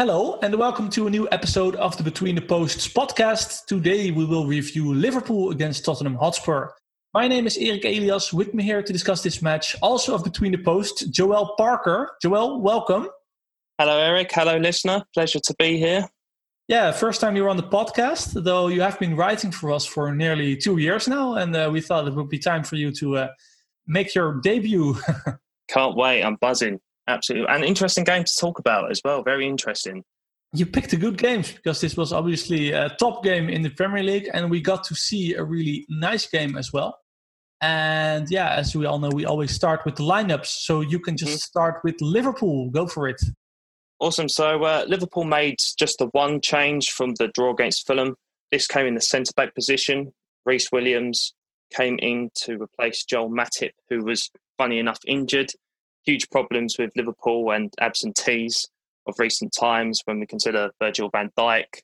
Hello, and welcome to a new episode of the Between the Posts podcast. Today we will review Liverpool against Tottenham Hotspur. My name is Erik Elias. With me here to discuss this match, also of Between the Posts, Joel Parker. Joel, welcome. Hello, Erik. Hello, listener. Pleasure to be here. Yeah, first time you're on the podcast, though you have been writing for us for nearly two years now, and uh, we thought it would be time for you to uh, make your debut. Can't wait. I'm buzzing absolutely. An interesting game to talk about as well. Very interesting. You picked a good game because this was obviously a top game in the Premier League, and we got to see a really nice game as well. And yeah, as we all know, we always start with the lineups. So you can just mm-hmm. start with Liverpool. Go for it. Awesome. So uh, Liverpool made just the one change from the draw against Fulham. This came in the centre back position. Rhys Williams came in to replace Joel Matip, who was funny enough injured huge problems with Liverpool and absentees of recent times when we consider Virgil van Dijk,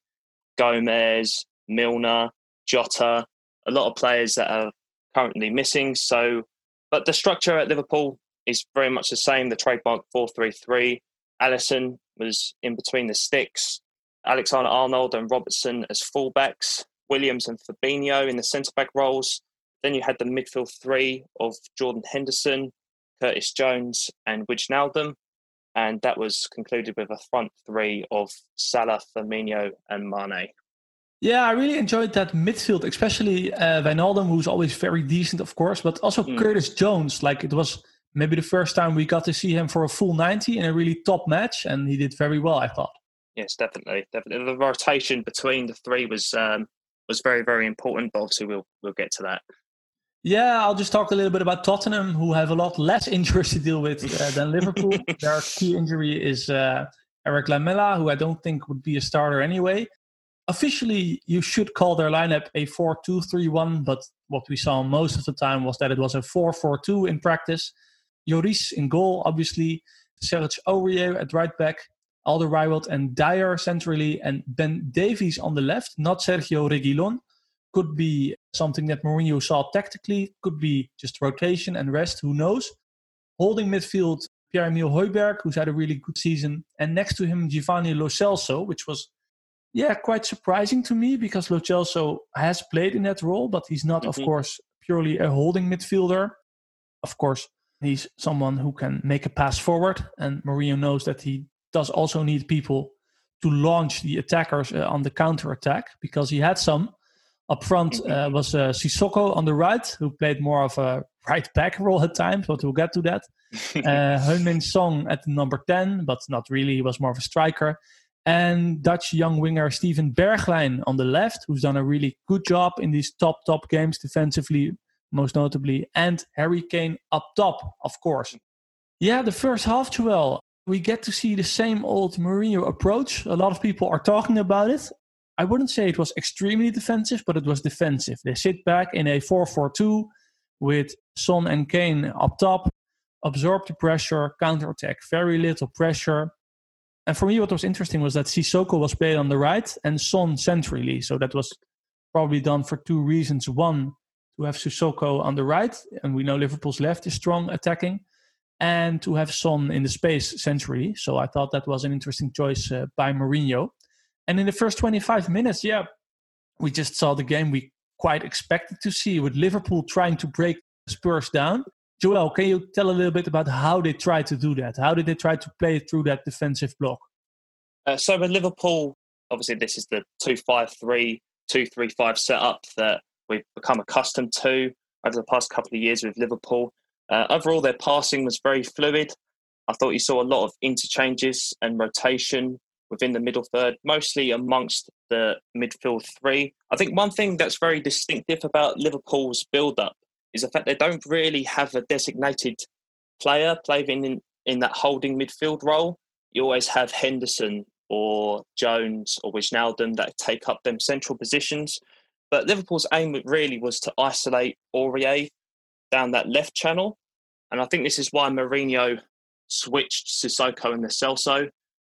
Gomez, Milner, Jota, a lot of players that are currently missing. So, but the structure at Liverpool is very much the same. The trademark 4-3-3. Was in between the sticks. Alexander Arnold and Robertson as fullbacks. Williams and Fabinho in the centre back roles. Then you had the midfield three of Jordan Henderson, Curtis Jones, and Wijnaldum. And that was concluded with a front three of Salah, Firmino, and Mane. Yeah, I really enjoyed that midfield, especially uh, Wijnaldum, who's always very decent, of course, but also mm. Curtis Jones. Like it was maybe the first time we got to see him for a full 90 in a really top match, and he did very well, I thought. Yes, definitely, definitely. The rotation between the three was um, was very, very important. But obviously, we'll we'll get to that. Yeah, I'll just talk a little bit about Tottenham, who have a lot less injuries to deal with uh, than Liverpool. Their key injury is uh, Erik Lamela, who I don't think would be a starter anyway. Officially, you should call their lineup a 4 2 3 1, but what we saw most of the time was that it was a 4 4 2 in practice. Lloris in goal, obviously. Serge Aurier at right back. Alderweireld and Dier centrally, and Ben Davies on the left, not Sergio Reguilon could be something that Mourinho saw tactically, could be just rotation and rest, who knows. Holding midfield, Pierre-Emile Højbjerg, who's had a really good season, and next to him, Giovanni Lo Celso, which was, yeah, quite surprising to me because Lo Celso has played in that role, but he's not, mm-hmm. of course, purely a holding midfielder. Of course, he's someone who can make a pass forward, and Mourinho knows that he does also need people to launch the attackers uh, on the counter attack because he had some up front uh, mm-hmm. was uh, Sissoko on the right, who played more of a right back role at times, but we'll get to that. uh, Heung-min Son at number 10, but not really. He was more of a striker. And Dutch young winger Steven Bergwijn on the left, who's done a really good job in these top, top games defensively, most notably. And Harry Kane up top, of course. Yeah, the first half, Joel, we get to see the same old Mourinho approach. A lot of people are talking about it. I wouldn't say it was extremely defensive, but it was defensive. They sit back in a 4 4 2 with Son and Kane up top, absorb the pressure, counter attack, very little pressure. And for me, what was interesting was that Sissoko was played on the right and Son centrally. So that was probably done for two reasons. One, to have Sissoko on the right, and we know Liverpool's left is strong attacking, and to have Son in the space centrally. So I thought that was an interesting choice uh, by Mourinho. And in the first 25 minutes, yeah, we just saw the game we quite expected to see with Liverpool trying to break Spurs down. Joel, can you tell a little bit about how they tried to do that? How did they try to play through that defensive block? Uh, so with Liverpool, obviously this is the 2-5-3, 2-3-5 setup that we've become accustomed to over the past couple of years with Liverpool. Uh, overall, their passing was very fluid. I thought you saw a lot of interchanges and rotation within the middle third, mostly amongst the midfield three. I think one thing that's very distinctive about Liverpool's build up is the fact they don't really have a designated player playing in, in that holding midfield role. You always have Henderson or Jones or Wijnaldum that take up them central positions. But Liverpool's aim really was to isolate Aurier down that left channel. And I think this is why Mourinho switched Sissoko and Lo Celso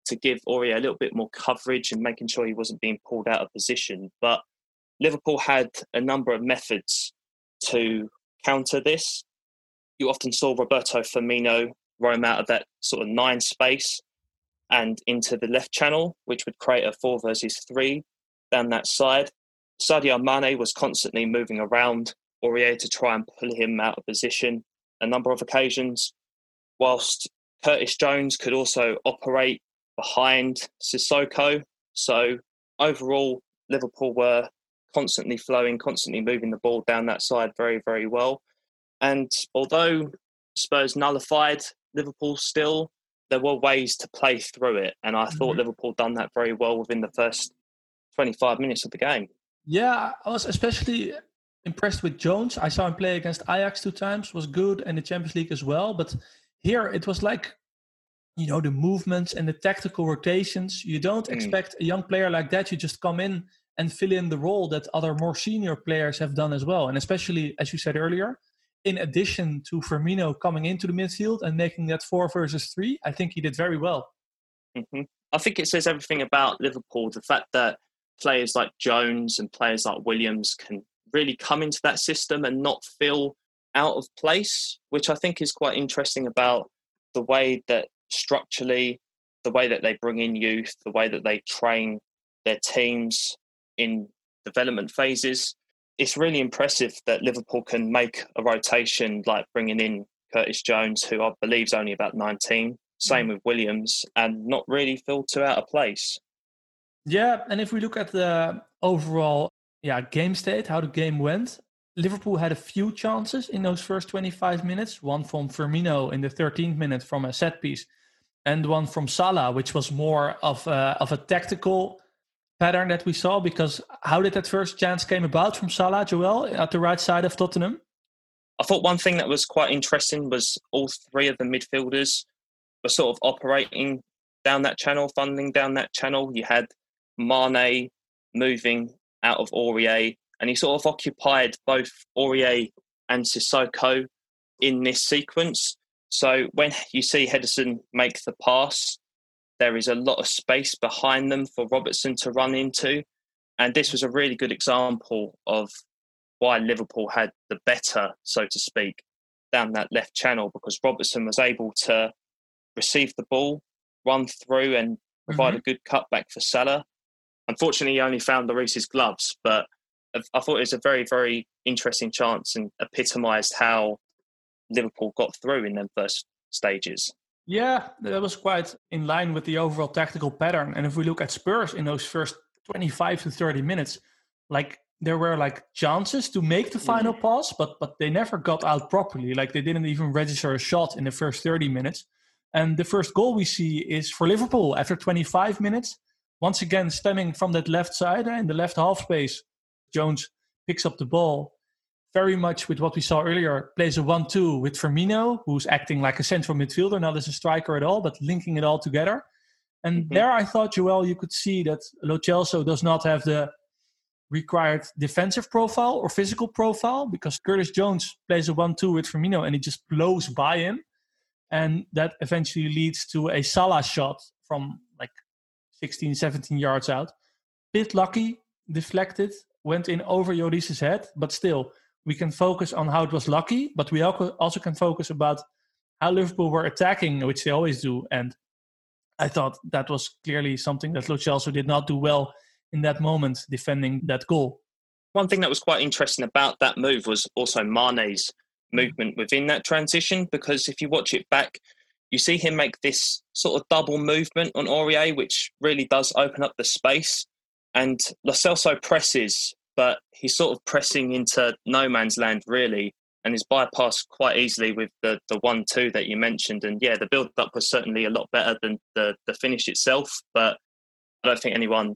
to give Aurier a little bit more coverage and making sure he wasn't being pulled out of position. But Liverpool had a number of methods to counter this. You often saw Roberto Firmino roam out of that sort of nine space and into the left channel, which would create a four versus three down that side. Sadio Mane was constantly moving around Aurier to try and pull him out of position a number of occasions, whilst Curtis Jones could also operate behind Sissoko. So overall, Liverpool were constantly flowing, constantly moving the ball down that side very, very well. And although Spurs nullified Liverpool still, there were ways to play through it. And I thought mm-hmm. Liverpool done that very well within the first 25 minutes of the game. Yeah, I was especially impressed with Jones. I saw him play against Ajax two times, was good, and the Champions League as well. But here it was like, you know, the movements and the tactical rotations. You don't mm. expect a young player like that. You just come in and fill in the role that other more senior players have done as well. And especially, as you said earlier, in addition to Firmino coming into the midfield and making that four versus three, I think he did very well. Mm-hmm. I think it says everything about Liverpool. The fact that players like Jones and players like Williams can really come into that system and not feel out of place, which I think is quite interesting about the way that structurally, the way that they bring in youth, the way that they train their teams in development phases. It's really impressive that Liverpool can make a rotation like bringing in Curtis Jones, who I believe is only about 19, same mm. with Williams, and not really feel too out of place. Yeah, and if we look at the overall yeah, game state, how the game went, Liverpool had a few chances in those first 25 minutes. One from Firmino in the 13th minute from a set piece, and one from Salah, which was more of a, of a tactical pattern that we saw. Because how did that first chance came about from Salah, Joel, at the right side of Tottenham? I thought one thing that was quite interesting was all three of the midfielders were sort of operating down that channel, funneling down that channel. You had Mane moving out of Aurier, and he sort of occupied both Aurier and Sissoko in this sequence. So when you see Henderson make the pass, there is a lot of space behind them for Robertson to run into. And this was a really good example of why Liverpool had the better, so to speak, down that left channel because Robertson was able to receive the ball, run through, and provide mm-hmm. a good cutback for Salah. Unfortunately, he only found Lloris's gloves, but I thought it was a very, very interesting chance and epitomised how Liverpool got through in their first stages. Yeah, that was quite in line with the overall tactical pattern. And if we look at Spurs in those first 25 to 30 minutes, like there were like chances to make the final mm-hmm. pass, but but they never got out properly. Like they didn't even register a shot in the first 30 minutes. And the first goal we see is for Liverpool after 25 minutes once again stemming from that left side in the left half space. Jones picks up the ball very much with what we saw earlier, plays a 1 2 with Firmino, who's acting like a central midfielder, not as a striker at all, but linking it all together. And mm-hmm. there I thought, Joel, you could see that Lo Celso does not have the required defensive profile or physical profile because Curtis Jones plays a 1 2 with Firmino and he just blows by him. And that eventually leads to a Salah shot from like 16, 17 yards out. Bit lucky, deflected, went in over Lloris's head, but still, we can focus on how it was lucky, but we also can focus about how Liverpool were attacking, which they always do. And I thought that was clearly something that Lo Celso did not do well in that moment, defending that goal. One thing that was quite interesting about that move was also Mane's movement within that transition, because if you watch it back, you see him make this sort of double movement on Aurier, which really does open up the space. And Lo Celso presses, but he's sort of pressing into no man's land, really, and is bypassed quite easily with the, the 1 2 that you mentioned. And yeah, the build up was certainly a lot better than the, the finish itself, but I don't think anyone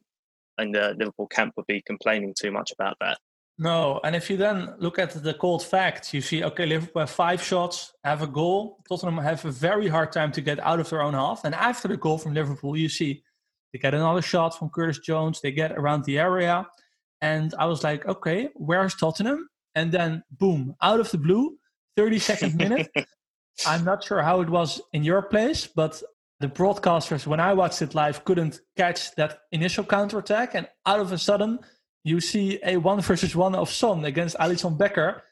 in the Liverpool camp would be complaining too much about that. No, and if you then look at the cold facts, you see, okay, Liverpool have five shots, have a goal. Tottenham have a very hard time to get out of their own half. And after the goal from Liverpool, you see they get another shot from Curtis Jones. They get around the area. And I was like, okay, where's Tottenham? And then, boom, out of the blue, 32nd minute. I'm not sure how it was in your place, but the broadcasters, when I watched it live, couldn't catch that initial counterattack. And out of a sudden, you see a one versus one of Son against Alisson Becker,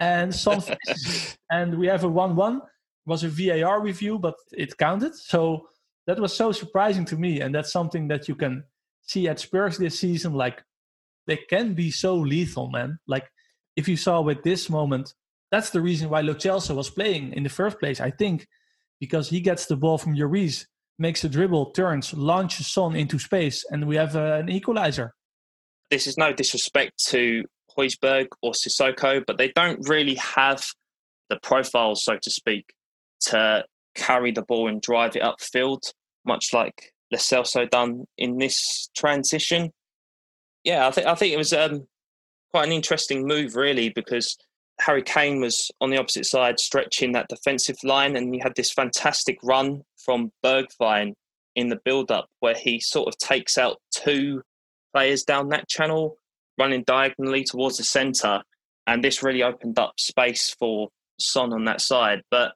and Son, and we have a one-one. Was a VAR review, but it counted. So that was so surprising to me, and that's something that you can see at Spurs this season. Like they can be so lethal, man. Like if you saw with this moment, that's the reason why Lo Celso was playing in the first place. I think because he gets the ball from Lloris, makes a dribble, turns, launches Son into space, and we have uh, an equalizer. This is no disrespect to Højbjerg or Sissoko, but they don't really have the profile, so to speak, to carry the ball and drive it upfield, much like Lo Celso done in this transition. Yeah, I think I think it was um, quite an interesting move, really, because Harry Kane was on the opposite side, stretching that defensive line, and you had this fantastic run from Bergwijn in the build-up, where he sort of takes out two players down that channel, running diagonally towards the centre, and this really opened up space for Son on that side. But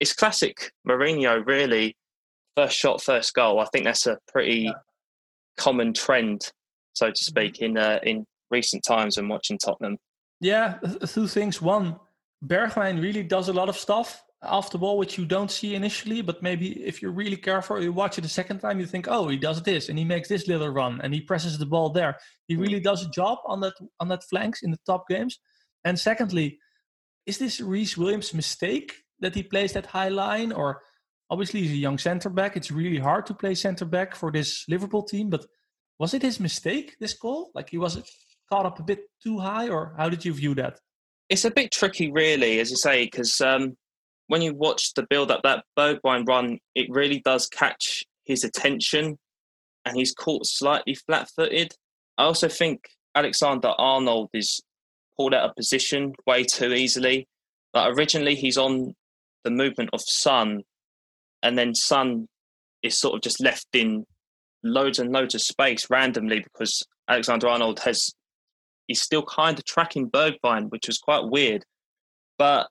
it's classic Mourinho, really. First shot, first goal. I think that's a pretty yeah. common trend, so to mm-hmm. speak, in uh, in recent times when watching Tottenham. Yeah, two things. One, Bergwijn really does a lot of stuff off the ball, which you don't see initially, but maybe if you're really careful, you watch it a second time, you think, oh, he does this and he makes this little run and he presses the ball there. He mm. really does a job on that on that flanks in the top games. And secondly, is this Rhys Williams' mistake that he plays that high line? Or obviously he's a young centre back. It's really hard to play centre back for this Liverpool team, but was it his mistake, this goal? Like he was caught up a bit too high, or how did you view that? It's a bit tricky, really, as you say, because um, when you watch the build up, that Bergwijn run, it really does catch his attention and he's caught slightly flat footed. I also think Alexander Arnold is pulled out of position way too easily. Like originally, he's on the movement of Son, and then Son is sort of just left in loads and loads of space randomly because Alexander Arnold has he's still kind of tracking Bergwijn, which was quite weird. But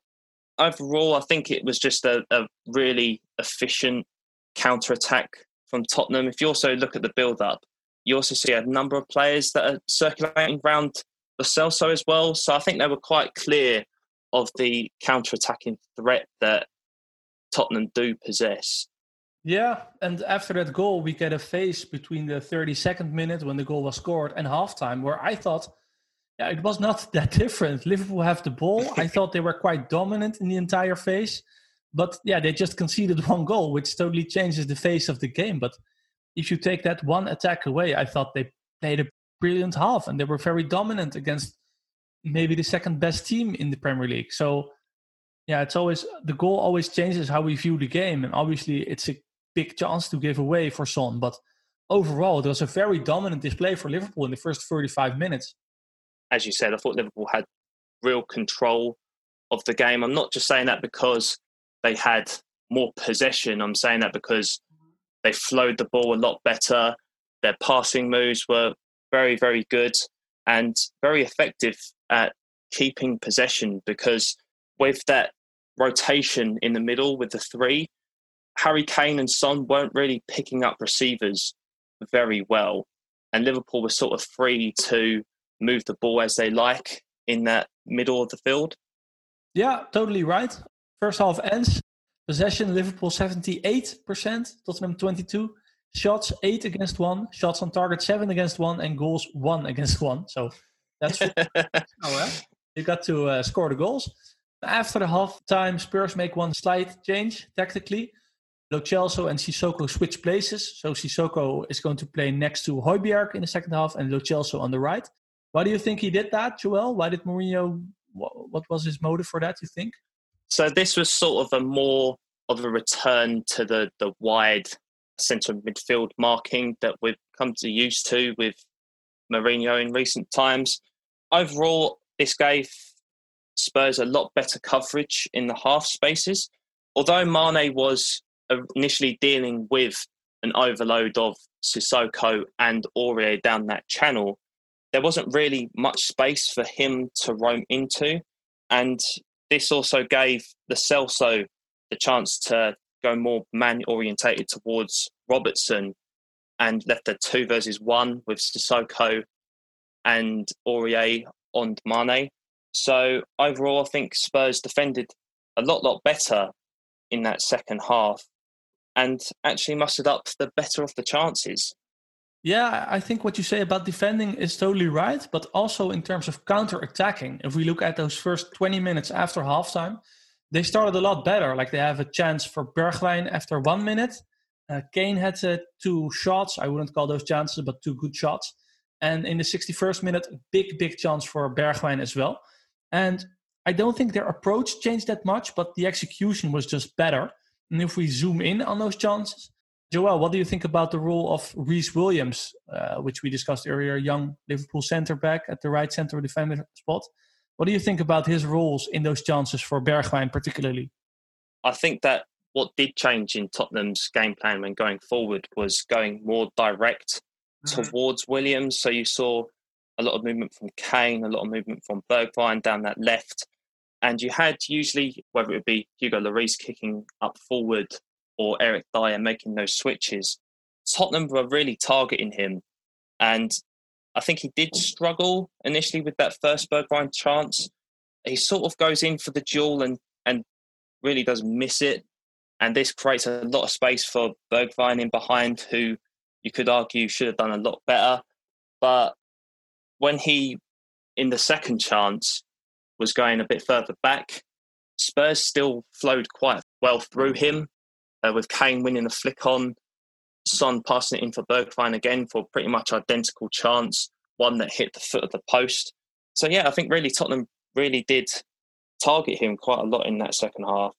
overall, I think it was just a, a really efficient counter attack from Tottenham. If you also look at the build up, you also see a number of players that are circulating around Lo Celso as well. So I think they were quite clear of the counter attacking threat that Tottenham do possess. Yeah, and after that goal, we get a phase between the 32nd minute when the goal was scored and halftime, where I thought yeah, it was not that different. Liverpool have the ball. I thought they were quite dominant in the entire phase. But yeah, they just conceded one goal, which totally changes the face of the game. But if you take that one attack away, I thought they played a brilliant half and they were very dominant against maybe the second best team in the Premier League. So yeah, it's always the goal always changes how we view the game. And obviously it's a big chance to give away for Son. But overall, it was a very dominant display for Liverpool in the first 35 minutes as you said, I thought Liverpool had real control of the game. I'm not just saying that because they had more possession. I'm saying that because they flowed the ball a lot better. Their passing moves were very, very good and very effective at keeping possession because with that rotation in the middle with the three, Harry Kane and Son weren't really picking up receivers very well. And Liverpool was sort of free to move the ball as they like in that middle of the field. Yeah, totally right. First half ends. Possession Liverpool 78%, Tottenham 22. Shots 8 against 1. Shots on target 7 against 1. And goals 1 against 1. So that's oh, You got to uh, score the goals. After the half time, Spurs make one slight change tactically. Lo Celso and Sissoko switch places. So Sissoko is going to play next to Højbjerg in the second half and Lo Celso on the right. Why do you think he did that, Joel? Why did Mourinho? What, what was his motive for that? You think? So this was sort of a more of a return to the the wide centre midfield marking that we've come to used to with Mourinho in recent times. Overall, this gave Spurs a lot better coverage in the half spaces. Although Mane was initially dealing with an overload of Sissoko and Aurier down that channel, there wasn't really much space for him to roam into. And this also gave Lo Celso the chance to go more man orientated towards Robertson and left a two versus one with Sissoko and Aurier on Mane. So overall, I think Spurs defended a lot, lot better in that second half. And actually mustered up the better of the chances. Yeah, I think what you say about defending is totally right, but also in terms of counter attacking, if we look at those first 20 minutes after halftime, they started a lot better. Like they have a chance for Bergwijn after one minute. Uh, Kane had uh, two shots. I wouldn't call those chances, but two good shots. And in the 61st minute, big, big chance for Bergwijn as well. And I don't think their approach changed that much, but the execution was just better. And if we zoom in on those chances, Joel, what do you think about the role of Rhys Williams, uh, which we discussed earlier, young Liverpool centre back at the right centre defender spot? What do you think about his roles in those chances for Bergwijn particularly? I think that what did change in Tottenham's game plan when going forward was going more direct mm-hmm. towards Williams. So you saw a lot of movement from Kane, a lot of movement from Bergwijn down that left. And you had usually, whether it would be Hugo Lloris kicking up forward or Eric Dier making those switches, Tottenham were really targeting him. And I think he did struggle initially with that first Bergwijn chance. He sort of goes in for the duel and, and really does miss it. And this creates a lot of space for Bergwijn in behind, who you could argue should have done a lot better. But when he, in the second chance, was going a bit further back, Spurs still flowed quite well through him uh, with Kane winning the flick on, Son passing it in for Bergwijn again for pretty much identical chance, one that hit the foot of the post. So yeah, I think really Tottenham really did target him quite a lot in that second half.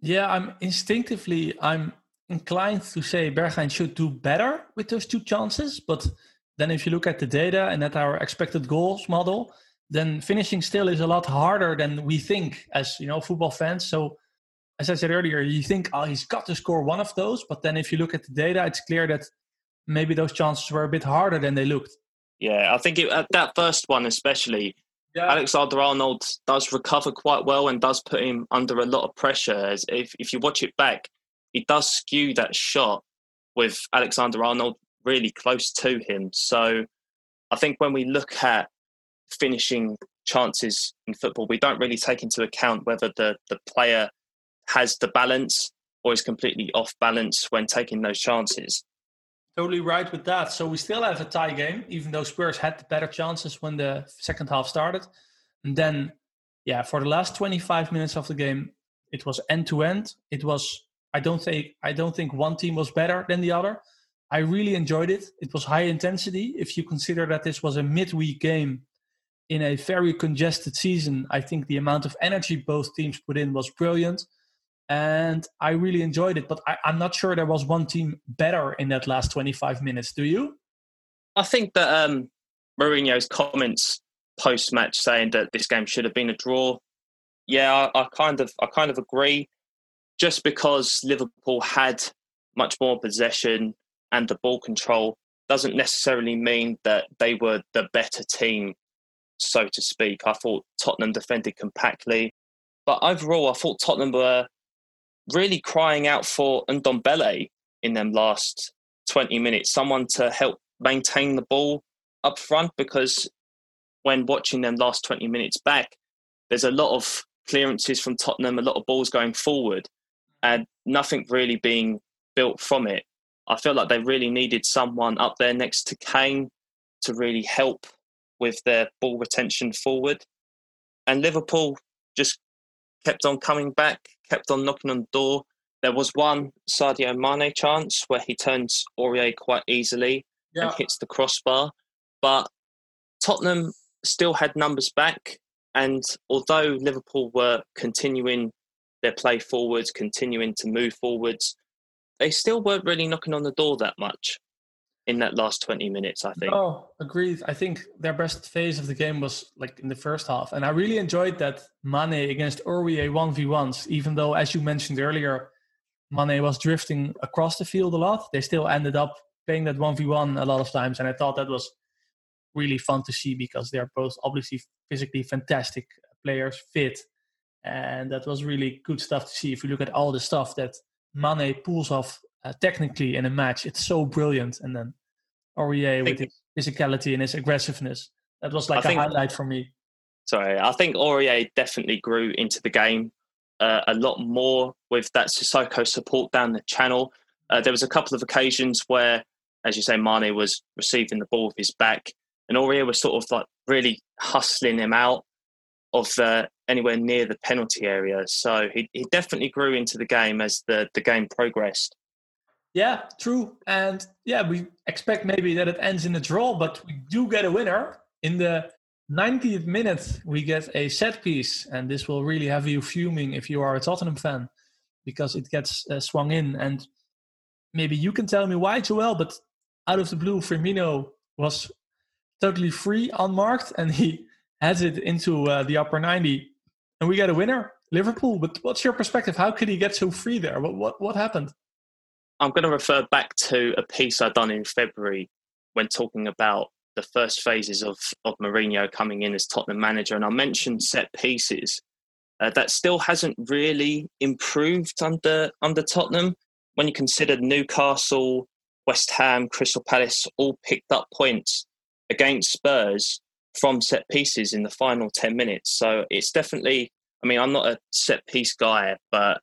Yeah, I'm instinctively I'm inclined to say Bergwijn should do better with those two chances, but then if you look at the data and at our expected goals model, then finishing still is a lot harder than we think as you know football fans. So as I said earlier, you think, oh, he's got to score one of those. But then if you look at the data, it's clear that maybe those chances were a bit harder than they looked. Yeah, I think it, at that first one, especially, yeah. Alexander Arnold does recover quite well and does put him under a lot of pressure. As if, if you watch it back, he does skew that shot with Alexander Arnold really close to him. So I think when we look at finishing chances in football, we don't really take into account whether the, the player has the balance or is completely off balance when taking those chances. Totally right with that. So we still have a tie game, even though Spurs had the better chances when the second half started. And then, yeah, for the last 25 minutes of the game, it was end to end. It was I don't think I don't think one team was better than the other. I really enjoyed it. It was high intensity. If you consider that this was a midweek game in a very congested season, I think the amount of energy both teams put in was brilliant and I really enjoyed it. But I, am not sure there was one team better in that last 25 minutes. Do you? I think that um, Mourinho's comments post match saying that this game should have been a draw. Yeah, I, I kind of I kind of agree. Just because Liverpool had much more possession and the ball control doesn't necessarily mean that they were the better team, so to speak. I thought Tottenham defended compactly. But overall, I thought Tottenham were really crying out for Ndombele in them last 20 minutes, someone to help maintain the ball up front because when watching them last 20 minutes back, there's a lot of clearances from Tottenham, a lot of balls going forward, and nothing really being built from it. I feel like they really needed someone up there next to Kane to really help with their ball retention forward. And Liverpool just kept on coming back, kept on knocking on the door. There was one Sadio Mane chance where he turns Aurier quite easily yeah. and hits the crossbar. But Tottenham still had numbers back. And although Liverpool were continuing their play forwards, continuing to move forwards, they still weren't really knocking on the door that much in that last 20 minutes, I think. Oh, agreed. I think their best phase of the game was like in the first half. And I really enjoyed that Mane against Aurier 1v1s, even though, as you mentioned earlier, Mane was drifting across the field a lot. They still ended up playing that 1v1 a lot of times. And I thought that was really fun to see because they're both obviously physically fantastic players, fit. And that was really good stuff to see. If you look at all the stuff that Mane pulls off uh, technically in a match. It's so brilliant. And then Aurier with his physicality and his aggressiveness. That was like I a think, highlight for me. Sorry, I think Aurier definitely grew into the game uh, a lot more with that Sissoko support down the channel. Uh, there was a couple of occasions where, as you say, Mane was receiving the ball with his back, and Aurier was sort of like really hustling him out of uh, anywhere near the penalty area. So he, he definitely grew into the game as the, the game progressed. Yeah, true. And yeah, we expect maybe that it ends in a draw, but we do get a winner. In the 90th minute, we get a set piece, and this will really have you fuming if you are a Tottenham fan because it gets uh, swung in. And maybe you can tell me why, Joel, but out of the blue, Firmino was totally free, unmarked, and he heads it into uh, the upper 90 and we get a winner, Liverpool. But what's your perspective? How could he get so free there? What what what happened? I'm going to refer back to a piece I done in February when talking about the first phases of of Mourinho coming in as Tottenham manager, and I mentioned set pieces. Uh, that still hasn't really improved under under Tottenham. When you consider Newcastle, West Ham, Crystal Palace all picked up points against Spurs from set pieces in the final 10 minutes. So it's definitely, I mean, I'm not a set piece guy, but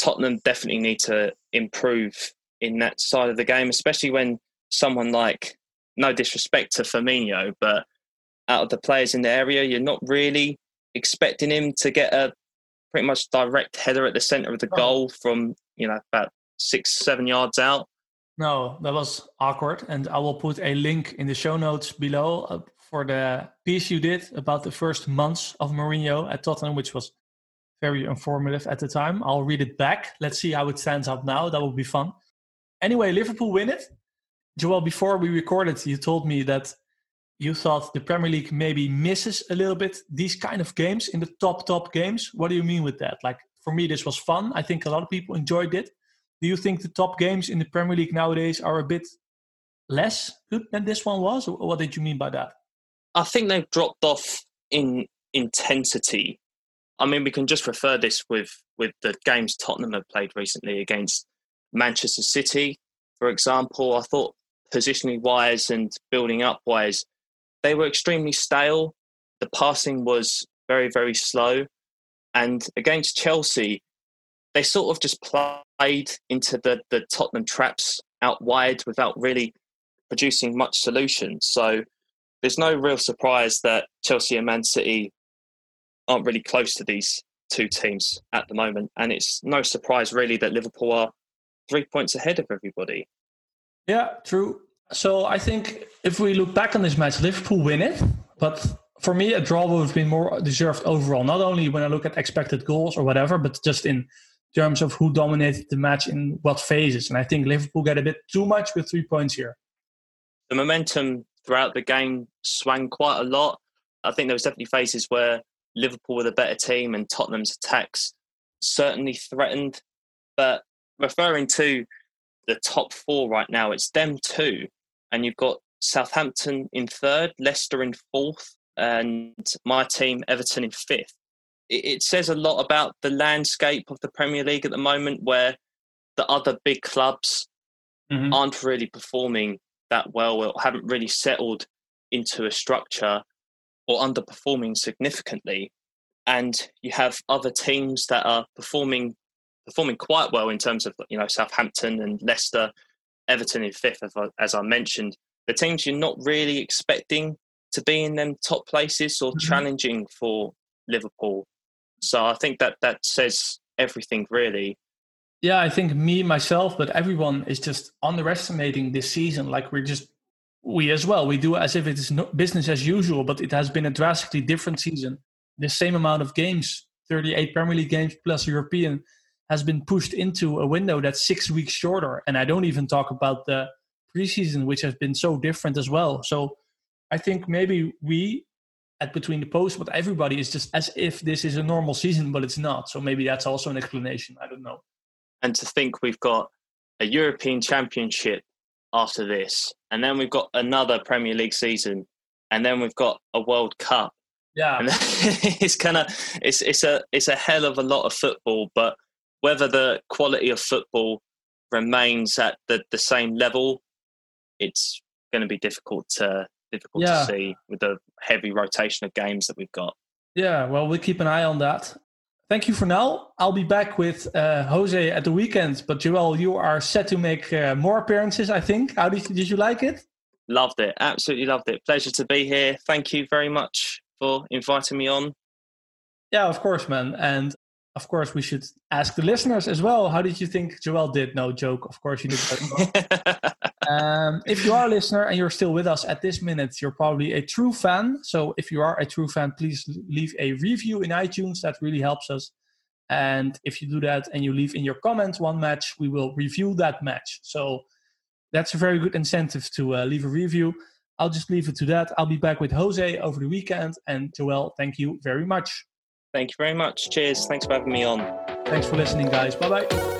Tottenham definitely need to improve in that side of the game, especially when someone like, no disrespect to Firmino, but out of the players in the area, you're not really expecting him to get a pretty much direct header at the centre of the goal from, you know, about six, seven yards out. No, that was awkward. And I will put a link in the show notes below uh, for the piece you did about the first months of Mourinho at Tottenham, which was very informative at the time. I'll read it back. Let's see how it stands up now. That will be fun. Anyway, Liverpool win it. Joel, before we recorded, you told me that you thought the Premier League maybe misses a little bit these kind of games in the top, top games. What do you mean with that? Like, for me, this was fun. I think a lot of people enjoyed it. Do you think the top games in the Premier League nowadays are a bit less good than this one was? What did you mean by that? I think they've dropped off in intensity. I mean, we can just refer this with with the games Tottenham have played recently against Manchester City, for example. I thought positioning wise and building up wise, they were extremely stale. The passing was very very slow, and against Chelsea, they sort of just played into the the Tottenham traps out wide without really producing much solution. So there's no real surprise that Chelsea and Man City aren't really close to these two teams at the moment. And it's no surprise, really, that Liverpool are three points ahead of everybody. Yeah, true. So I think if we look back on this match, Liverpool win it. But for me, a draw would have been more deserved overall. Not only when I look at expected goals or whatever, but just in terms of who dominated the match in what phases. And I think Liverpool get a bit too much with three points here. The momentum throughout the game swung quite a lot. I think there was definitely phases where Liverpool were the better team and Tottenham's attacks certainly threatened. But referring to the top four right now, it's them two, and you've got Southampton in third, Leicester in fourth, and my team Everton in fifth. It, it says a lot about the landscape of the Premier League at the moment, where the other big clubs mm-hmm. aren't really performing that well or haven't really settled into a structure or underperforming significantly and you have other teams that are performing performing quite well in terms of you know Southampton and Leicester Everton in fifth as I mentioned the teams you're not really expecting to be in them top places or mm-hmm. challenging for Liverpool so I think that that says everything really yeah, I think me myself, but everyone is just underestimating this season. Like we're just we as well. We do as if it is business as usual, but it has been a drastically different season. The same amount of games, 38 Premier League games plus European, has been pushed into a window that's six weeks shorter. And I don't even talk about the preseason, which has been so different as well. So I think maybe we at between the posts, but everybody is just as if this is a normal season, but it's not. So maybe that's also an explanation. I don't know and to think we've got a European Championship after this, and then we've got another Premier League season, and then we've got a World Cup. Yeah, and it's kind of it's it's a it's a hell of a lot of football, but whether the quality of football remains at the, the same level, it's going to be difficult to difficult yeah. to see with the heavy rotation of games that we've got. Yeah, well, we keep an eye on that. Thank you for now. I'll be back with uh, Jose at the weekend. But Joel, you are set to make uh, more appearances. I think. How did you, did you like it? Loved it. Absolutely loved it. Pleasure to be here. Thank you very much for inviting me on. Yeah, of course, man. And of course, we should ask the listeners as well. How did you think Joel did? No joke. Of course, you did. um, if you are a listener and you're still with us at this minute, you're probably a true fan. So if you are a true fan, please leave a review in iTunes. That really helps us. And if you do that and you leave in your comments one match, we will review that match. So that's a very good incentive to uh, leave a review. I'll just leave it to that. I'll be back with Jose over the weekend. And Joel, thank you very much. Thank you very much. Cheers. Thanks for having me on. Thanks for listening, guys. Bye bye.